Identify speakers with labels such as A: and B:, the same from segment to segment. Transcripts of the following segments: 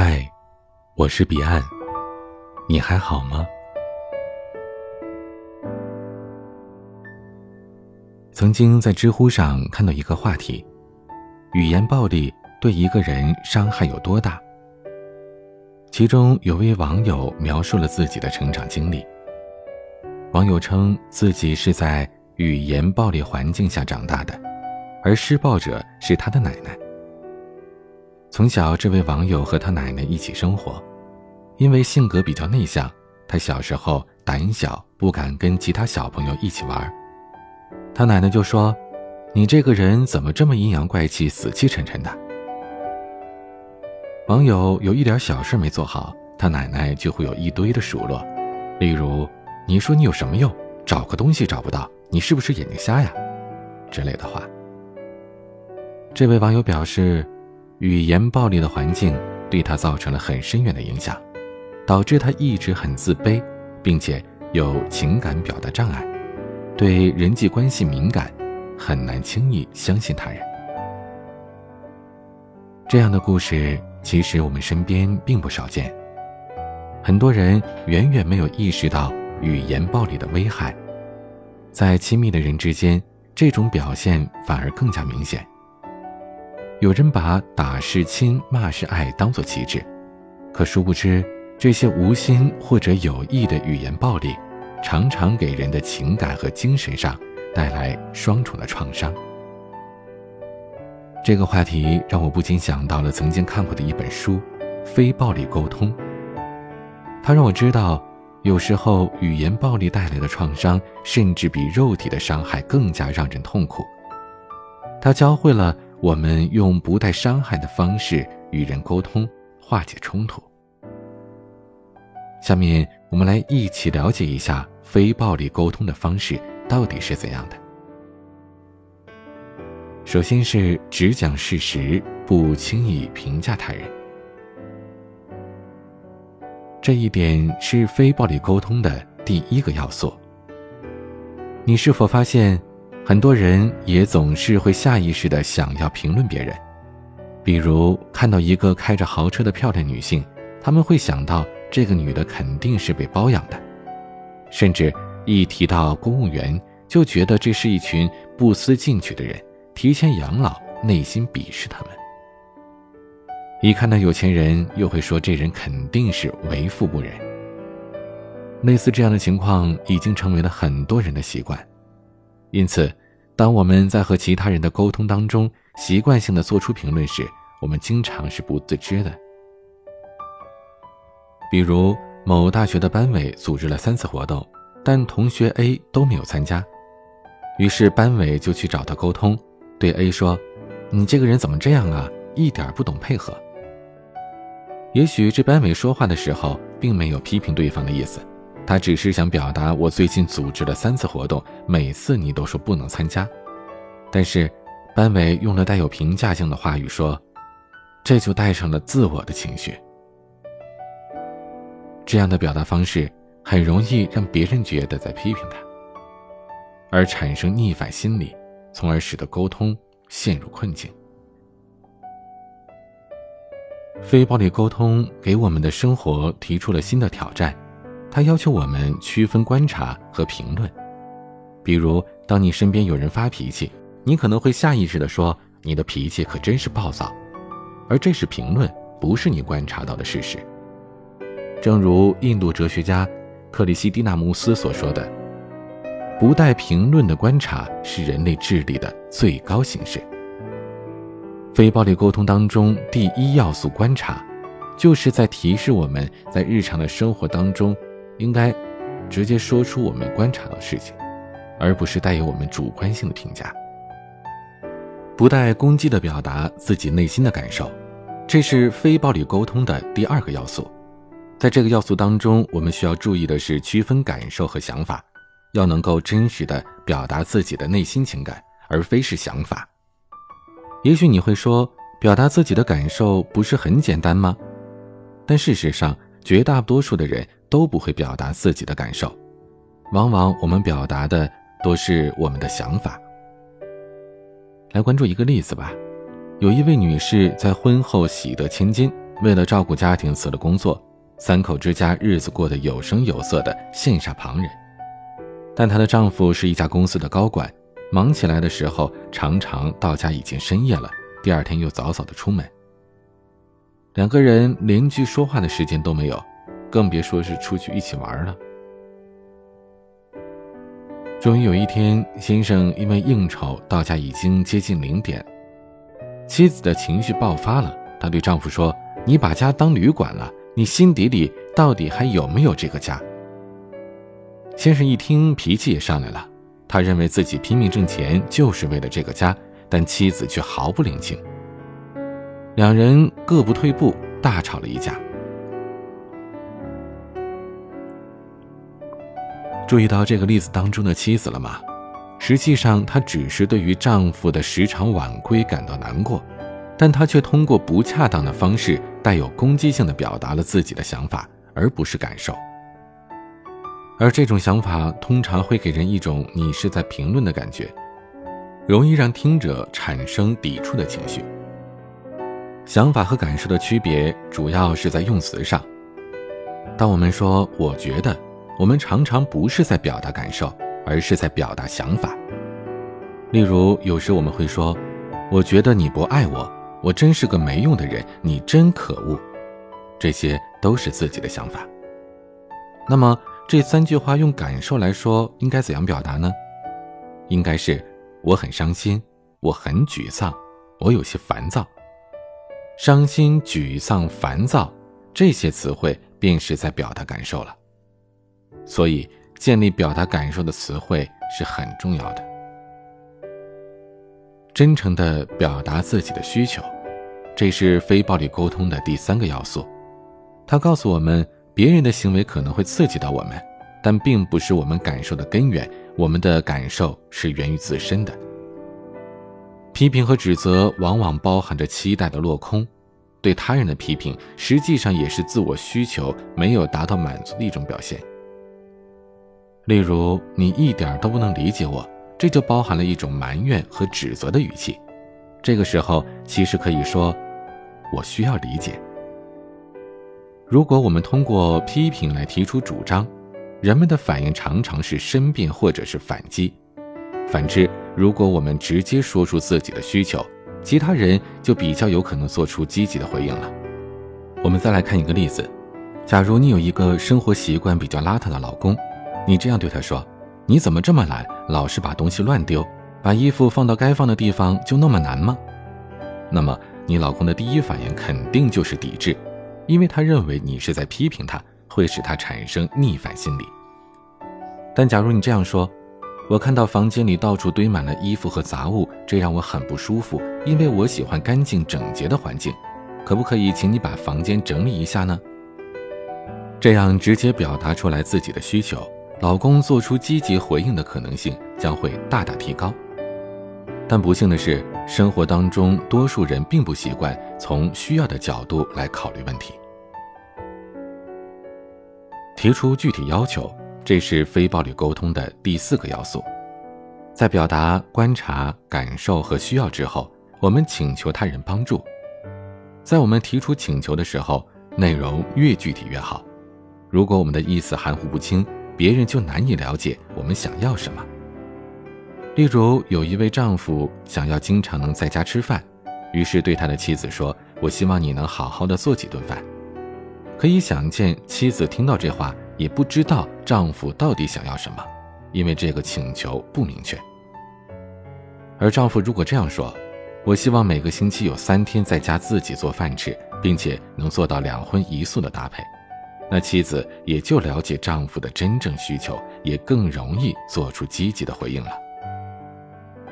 A: 嗨，我是彼岸，你还好吗？曾经在知乎上看到一个话题：语言暴力对一个人伤害有多大？其中有位网友描述了自己的成长经历。网友称自己是在语言暴力环境下长大的，而施暴者是他的奶奶。从小，这位网友和他奶奶一起生活，因为性格比较内向，他小时候胆小，不敢跟其他小朋友一起玩。他奶奶就说：“你这个人怎么这么阴阳怪气、死气沉沉的？”网友有一点小事没做好，他奶奶就会有一堆的数落，例如：“你说你有什么用？找个东西找不到，你是不是眼睛瞎呀？”之类的话。这位网友表示。语言暴力的环境对他造成了很深远的影响，导致他一直很自卑，并且有情感表达障碍，对人际关系敏感，很难轻易相信他人。这样的故事其实我们身边并不少见。很多人远远没有意识到语言暴力的危害，在亲密的人之间，这种表现反而更加明显。有人把打是亲，骂是爱当做旗帜，可殊不知，这些无心或者有意的语言暴力，常常给人的情感和精神上带来双重的创伤。这个话题让我不禁想到了曾经看过的一本书《非暴力沟通》，它让我知道，有时候语言暴力带来的创伤，甚至比肉体的伤害更加让人痛苦。它教会了。我们用不带伤害的方式与人沟通，化解冲突。下面我们来一起了解一下非暴力沟通的方式到底是怎样的。首先是只讲事实，不轻易评价他人。这一点是非暴力沟通的第一个要素。你是否发现？很多人也总是会下意识的想要评论别人，比如看到一个开着豪车的漂亮女性，他们会想到这个女的肯定是被包养的，甚至一提到公务员，就觉得这是一群不思进取的人，提前养老，内心鄙视他们。一看到有钱人，又会说这人肯定是为富不仁。类似这样的情况已经成为了很多人的习惯。因此，当我们在和其他人的沟通当中习惯性的做出评论时，我们经常是不自知的。比如，某大学的班委组织了三次活动，但同学 A 都没有参加，于是班委就去找他沟通，对 A 说：“你这个人怎么这样啊？一点不懂配合。”也许这班委说话的时候并没有批评对方的意思。他只是想表达，我最近组织了三次活动，每次你都说不能参加，但是班委用了带有评价性的话语说，这就带上了自我的情绪。这样的表达方式很容易让别人觉得在批评他，而产生逆反心理，从而使得沟通陷入困境。非暴力沟通给我们的生活提出了新的挑战。他要求我们区分观察和评论，比如，当你身边有人发脾气，你可能会下意识地说：“你的脾气可真是暴躁。”而这是评论，不是你观察到的事实。正如印度哲学家克里希蒂纳穆斯所说的：“不带评论的观察是人类智力的最高形式。”非暴力沟通当中，第一要素观察，就是在提示我们在日常的生活当中。应该直接说出我们观察到的事情，而不是带有我们主观性的评价。不带攻击的表达自己内心的感受，这是非暴力沟通的第二个要素。在这个要素当中，我们需要注意的是区分感受和想法，要能够真实的表达自己的内心情感，而非是想法。也许你会说，表达自己的感受不是很简单吗？但事实上，绝大多数的人。都不会表达自己的感受，往往我们表达的都是我们的想法。来关注一个例子吧，有一位女士在婚后喜得千金，为了照顾家庭辞了工作，三口之家日子过得有声有色的羡煞旁人。但她的丈夫是一家公司的高管，忙起来的时候常常到家已经深夜了，第二天又早早的出门。两个人连句说话的时间都没有，更别说是出去一起玩了。终于有一天，先生因为应酬到家已经接近零点，妻子的情绪爆发了。她对丈夫说：“你把家当旅馆了，你心底里到底还有没有这个家？”先生一听，脾气也上来了。他认为自己拼命挣钱就是为了这个家，但妻子却毫不领情。两人各不退步，大吵了一架。注意到这个例子当中的妻子了吗？实际上，她只是对于丈夫的时常晚归感到难过，但她却通过不恰当的方式，带有攻击性的表达了自己的想法，而不是感受。而这种想法通常会给人一种你是在评论的感觉，容易让听者产生抵触的情绪。想法和感受的区别主要是在用词上。当我们说“我觉得”。我们常常不是在表达感受，而是在表达想法。例如，有时我们会说：“我觉得你不爱我，我真是个没用的人，你真可恶。”这些都是自己的想法。那么，这三句话用感受来说，应该怎样表达呢？应该是：“我很伤心，我很沮丧，我有些烦躁。”伤心、沮丧、烦躁这些词汇，便是在表达感受了。所以，建立表达感受的词汇是很重要的。真诚的表达自己的需求，这是非暴力沟通的第三个要素。它告诉我们，别人的行为可能会刺激到我们，但并不是我们感受的根源。我们的感受是源于自身的。批评和指责往往包含着期待的落空，对他人的批评实际上也是自我需求没有达到满足的一种表现。例如，你一点都不能理解我，这就包含了一种埋怨和指责的语气。这个时候，其实可以说，我需要理解。如果我们通过批评来提出主张，人们的反应常常是申辩或者是反击。反之，如果我们直接说出自己的需求，其他人就比较有可能做出积极的回应了。我们再来看一个例子：假如你有一个生活习惯比较邋遢的老公。你这样对他说：“你怎么这么懒，老是把东西乱丢，把衣服放到该放的地方就那么难吗？”那么你老公的第一反应肯定就是抵制，因为他认为你是在批评他，会使他产生逆反心理。但假如你这样说：“我看到房间里到处堆满了衣服和杂物，这让我很不舒服，因为我喜欢干净整洁的环境，可不可以请你把房间整理一下呢？”这样直接表达出来自己的需求。老公做出积极回应的可能性将会大大提高，但不幸的是，生活当中多数人并不习惯从需要的角度来考虑问题。提出具体要求，这是非暴力沟通的第四个要素。在表达观察、感受和需要之后，我们请求他人帮助。在我们提出请求的时候，内容越具体越好。如果我们的意思含糊不清，别人就难以了解我们想要什么。例如，有一位丈夫想要经常能在家吃饭，于是对他的妻子说：“我希望你能好好的做几顿饭。”可以想见，妻子听到这话也不知道丈夫到底想要什么，因为这个请求不明确。而丈夫如果这样说：“我希望每个星期有三天在家自己做饭吃，并且能做到两荤一素的搭配。”那妻子也就了解丈夫的真正需求，也更容易做出积极的回应了。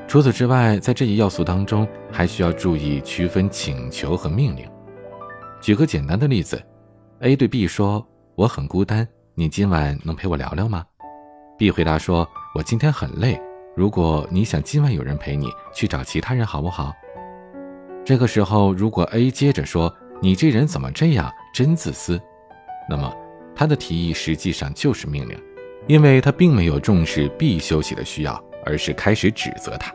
A: 除此之外，在这一要素当中，还需要注意区分请求和命令。举个简单的例子，A 对 B 说：“我很孤单，你今晚能陪我聊聊吗？”B 回答说：“我今天很累，如果你想今晚有人陪你，去找其他人好不好？”这个时候，如果 A 接着说：“你这人怎么这样，真自私。”那么，他的提议实际上就是命令，因为他并没有重视 B 休息的需要，而是开始指责他。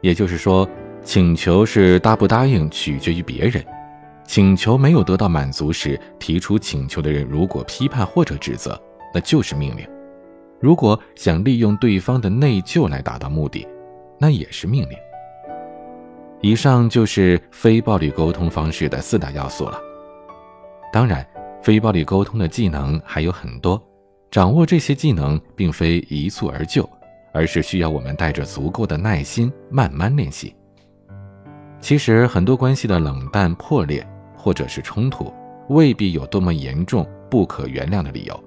A: 也就是说，请求是答不答应取决于别人，请求没有得到满足时，提出请求的人如果批判或者指责，那就是命令；如果想利用对方的内疚来达到目的，那也是命令。以上就是非暴力沟通方式的四大要素了。当然，非暴力沟通的技能还有很多，掌握这些技能并非一蹴而就，而是需要我们带着足够的耐心慢慢练习。其实，很多关系的冷淡、破裂或者是冲突，未必有多么严重、不可原谅的理由，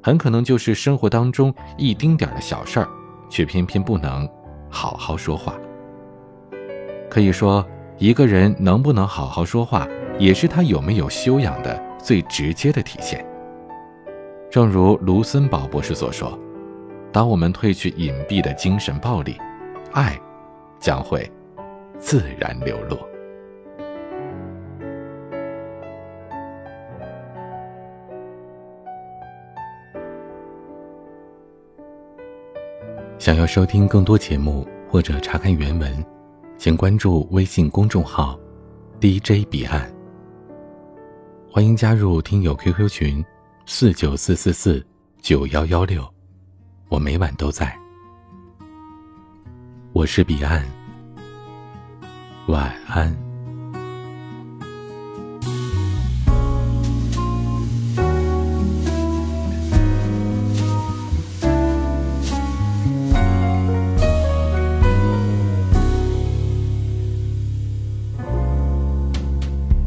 A: 很可能就是生活当中一丁点的小事儿，却偏偏不能好好说话。可以说，一个人能不能好好说话，也是他有没有修养的最直接的体现。正如卢森堡博士所说：“当我们褪去隐蔽的精神暴力，爱将会自然流露。”想要收听更多节目或者查看原文。请关注微信公众号 “DJ 彼岸”，欢迎加入听友 QQ 群四九四四四九幺幺六，我每晚都在。我是彼岸，晚安。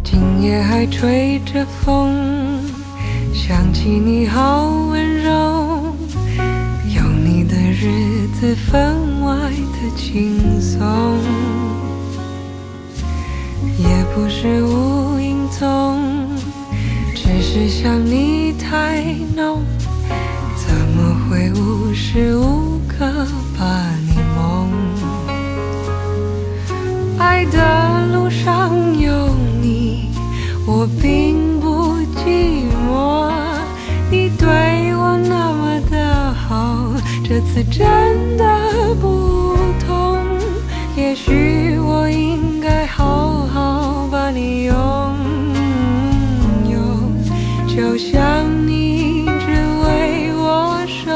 B: 今夜还吹着风，想起你好温柔，有你的日子分外的轻松，也不是无影踪，只是想你太浓，怎么会无时无刻把你梦？爱的路上有你。我并次真的不同。也许我应该好好把你拥有，就像你只为我守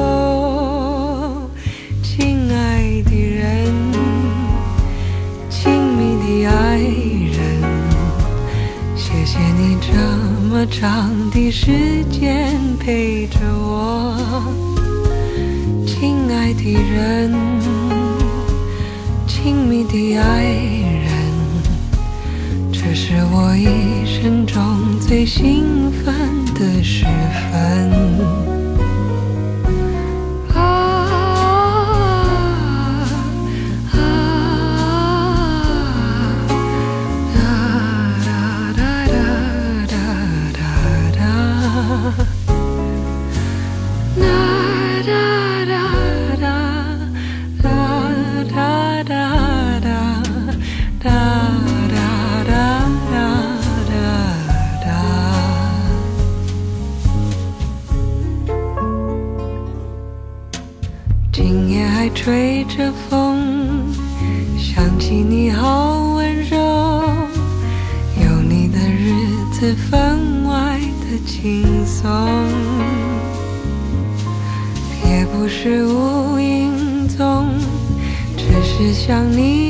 B: 候，亲爱的人，亲密的爱人。谢谢你这么长的时间陪着我，的人，亲密的爱人，这是我一生中最兴奋的时分。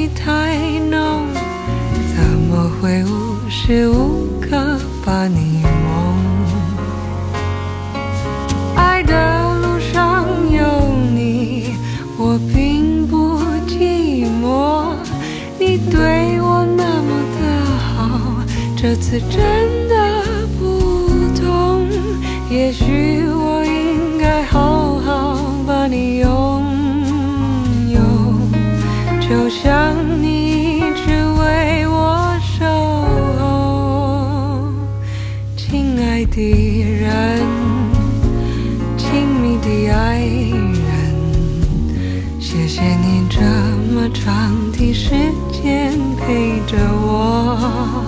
B: 太浓，怎么会无时无刻把你梦？爱的路上有你，我并不寂寞。你。对我那么的好，这次真的不同。也许我就像你只为我守候，亲爱的人，亲密的爱人，谢谢你这么长的时间。陪着我，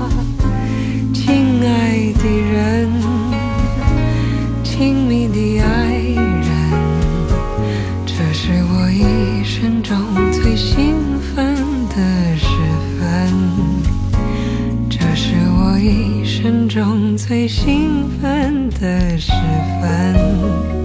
B: 最兴奋的时分。